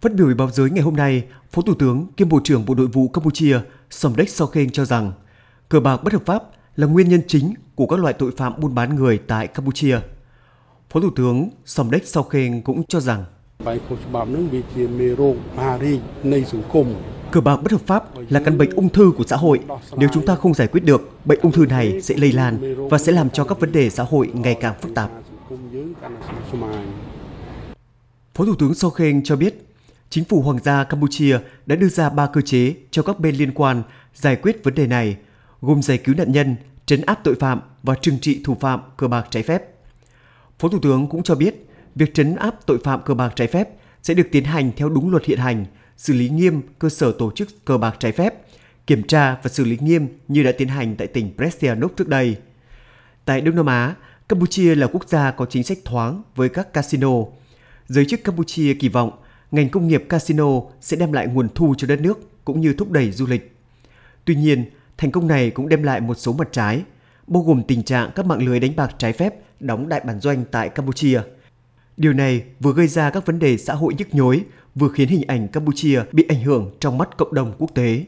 Phát biểu với báo giới ngày hôm nay, Phó Thủ tướng kiêm Bộ trưởng Bộ Nội vụ Campuchia Somdech Sokhen cho rằng cờ bạc bất hợp pháp là nguyên nhân chính của các loại tội phạm buôn bán người tại Campuchia. Phó Thủ tướng Somdech Sokhen cũng cho rằng Cờ bạc bất hợp pháp là căn bệnh ung thư của xã hội. Nếu chúng ta không giải quyết được, bệnh ung thư này sẽ lây lan và sẽ làm cho các vấn đề xã hội ngày càng phức tạp. Phó Thủ tướng Sokhen cho biết chính phủ Hoàng gia Campuchia đã đưa ra ba cơ chế cho các bên liên quan giải quyết vấn đề này, gồm giải cứu nạn nhân, trấn áp tội phạm và trừng trị thủ phạm cờ bạc trái phép. Phó Thủ tướng cũng cho biết, việc trấn áp tội phạm cờ bạc trái phép sẽ được tiến hành theo đúng luật hiện hành, xử lý nghiêm cơ sở tổ chức cờ bạc trái phép, kiểm tra và xử lý nghiêm như đã tiến hành tại tỉnh Presianok trước đây. Tại Đông Nam Á, Campuchia là quốc gia có chính sách thoáng với các casino. Giới chức Campuchia kỳ vọng ngành công nghiệp casino sẽ đem lại nguồn thu cho đất nước cũng như thúc đẩy du lịch. Tuy nhiên, thành công này cũng đem lại một số mặt trái, bao gồm tình trạng các mạng lưới đánh bạc trái phép đóng đại bản doanh tại Campuchia. Điều này vừa gây ra các vấn đề xã hội nhức nhối, vừa khiến hình ảnh Campuchia bị ảnh hưởng trong mắt cộng đồng quốc tế.